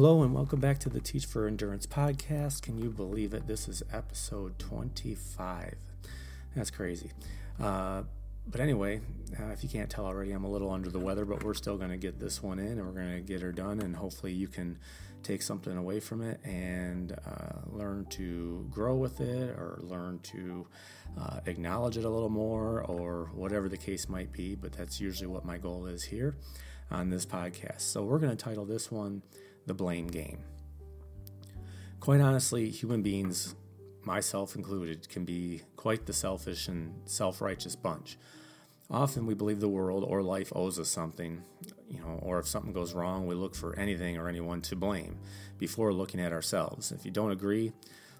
Hello and welcome back to the Teach for Endurance podcast. Can you believe it? This is episode 25. That's crazy. Uh, but anyway, uh, if you can't tell already, I'm a little under the weather, but we're still going to get this one in and we're going to get her done. And hopefully, you can take something away from it and uh, learn to grow with it or learn to uh, acknowledge it a little more or whatever the case might be. But that's usually what my goal is here on this podcast. So, we're going to title this one the blame game. Quite honestly, human beings, myself included, can be quite the selfish and self righteous bunch. Often we believe the world or life owes us something, you know, or if something goes wrong, we look for anything or anyone to blame before looking at ourselves. If you don't agree,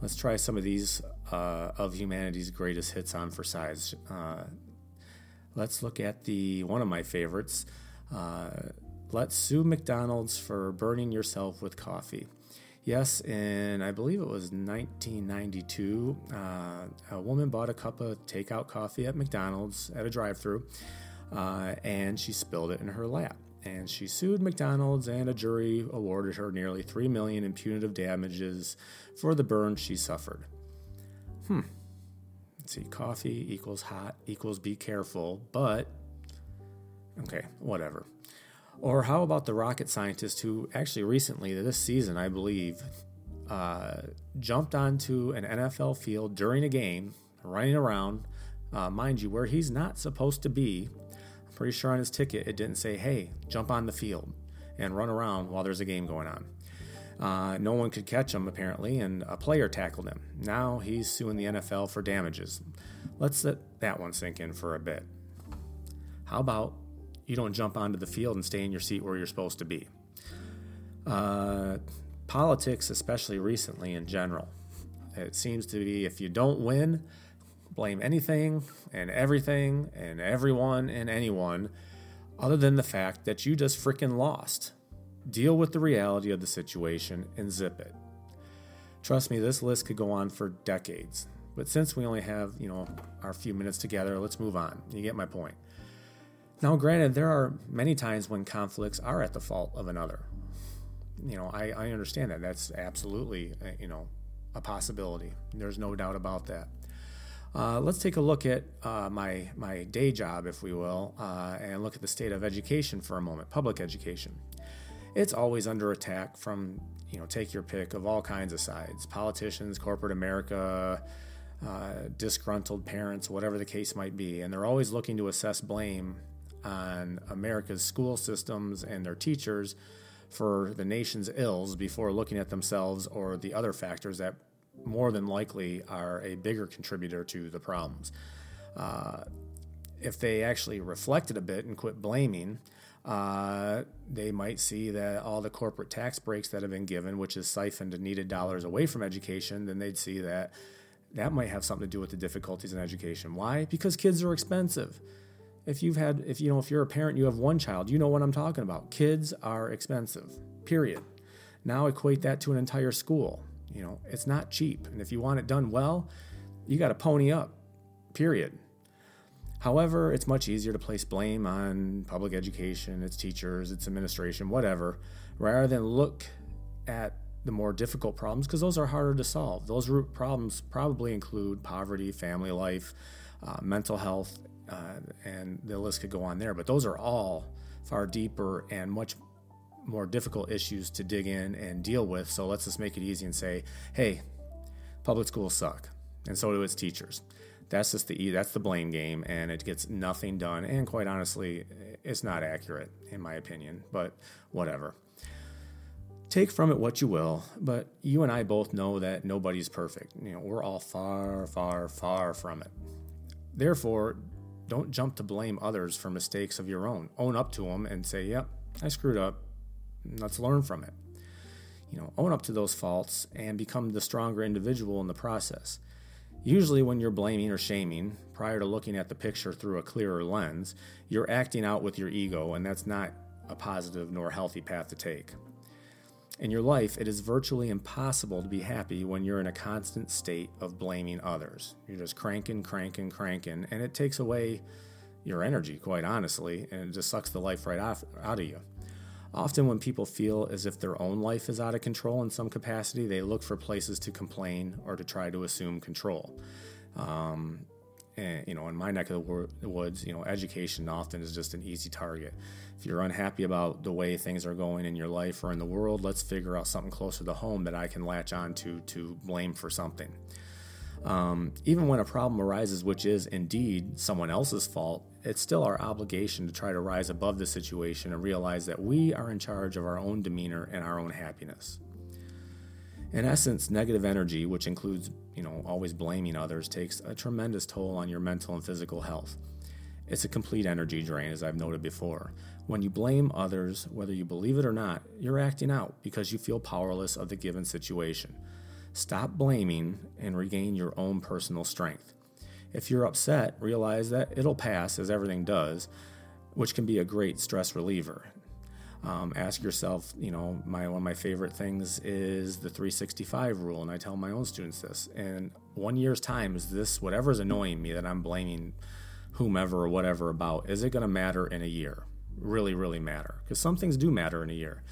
let's try some of these uh, of humanity's greatest hits on for size. Uh, let's look at the one of my favorites. Uh, Let's sue McDonald's for burning yourself with coffee. Yes, and I believe it was 1992. Uh, a woman bought a cup of takeout coffee at McDonald's at a drive through, uh, and she spilled it in her lap. And she sued McDonald's, and a jury awarded her nearly 3 million in punitive damages for the burn she suffered. Hmm. Let's see, coffee equals hot equals be careful, but okay, whatever. Or how about the rocket scientist who actually recently, this season, I believe, uh, jumped onto an NFL field during a game, running around, uh, mind you, where he's not supposed to be. I'm pretty sure on his ticket it didn't say, hey, jump on the field and run around while there's a game going on. Uh, no one could catch him, apparently, and a player tackled him. Now he's suing the NFL for damages. Let's let that one sink in for a bit. How about you don't jump onto the field and stay in your seat where you're supposed to be. Uh, politics, especially recently in general, it seems to be if you don't win, blame anything and everything and everyone and anyone other than the fact that you just freaking lost. Deal with the reality of the situation and zip it. Trust me, this list could go on for decades. But since we only have, you know, our few minutes together, let's move on. You get my point. Now, granted, there are many times when conflicts are at the fault of another. You know, I, I understand that. That's absolutely, uh, you know, a possibility. There's no doubt about that. Uh, let's take a look at uh, my my day job, if we will, uh, and look at the state of education for a moment. Public education, it's always under attack from you know take your pick of all kinds of sides: politicians, corporate America, uh, disgruntled parents, whatever the case might be, and they're always looking to assess blame on America's school systems and their teachers for the nation's ills before looking at themselves or the other factors that more than likely are a bigger contributor to the problems. Uh, if they actually reflected a bit and quit blaming, uh, they might see that all the corporate tax breaks that have been given, which has siphoned needed dollars away from education, then they'd see that that might have something to do with the difficulties in education. Why? Because kids are expensive if you've had if you know if you're a parent you have one child you know what i'm talking about. Kids are expensive period. Now equate that to an entire school. You know it's not cheap. And if you want it done well you got to pony up period. However it's much easier to place blame on public education its teachers its administration whatever rather than look at the more difficult problems because those are harder to solve. Those root problems probably include poverty family life uh, mental health uh, and the list could go on there. But those are all far deeper and much more difficult issues to dig in and deal with. So let's just make it easy and say, hey, public schools suck, and so do its teachers. That's just the that's the blame game, and it gets nothing done. And quite honestly, it's not accurate in my opinion. But whatever. Take from it what you will, but you and I both know that nobody's perfect. You know, we're all far, far, far from it. Therefore, don't jump to blame others for mistakes of your own. Own up to them and say, "Yep, I screwed up. Let's learn from it." You know, own up to those faults and become the stronger individual in the process. Usually, when you're blaming or shaming, prior to looking at the picture through a clearer lens, you're acting out with your ego, and that's not a positive nor healthy path to take. In your life, it is virtually impossible to be happy when you're in a constant state of blaming others. You're just cranking, cranking, cranking, and it takes away your energy, quite honestly, and it just sucks the life right off, out of you. Often, when people feel as if their own life is out of control in some capacity, they look for places to complain or to try to assume control. Um, and, you know, in my neck of the woods, you know, education often is just an easy target. If you're unhappy about the way things are going in your life or in the world, let's figure out something closer to home that I can latch on to to blame for something. Um, even when a problem arises, which is indeed someone else's fault, it's still our obligation to try to rise above the situation and realize that we are in charge of our own demeanor and our own happiness. In essence, negative energy, which includes, you know, always blaming others, takes a tremendous toll on your mental and physical health. It's a complete energy drain, as I've noted before. When you blame others, whether you believe it or not, you're acting out because you feel powerless of the given situation. Stop blaming and regain your own personal strength. If you're upset, realize that it'll pass as everything does, which can be a great stress reliever. Um, ask yourself, you know, my one of my favorite things is the 365 rule, and I tell my own students this. And one year's time, is this whatever's annoying me that I'm blaming whomever or whatever about? Is it going to matter in a year? Really, really matter? Because some things do matter in a year.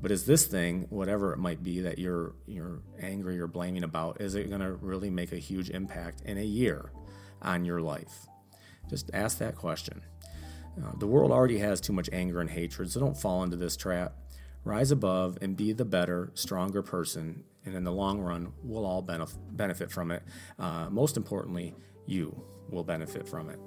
But is this thing, whatever it might be that you're you're angry or blaming about, is it going to really make a huge impact in a year on your life? Just ask that question. Uh, the world already has too much anger and hatred, so don't fall into this trap. Rise above and be the better, stronger person, and in the long run, we'll all benef- benefit from it. Uh, most importantly, you will benefit from it.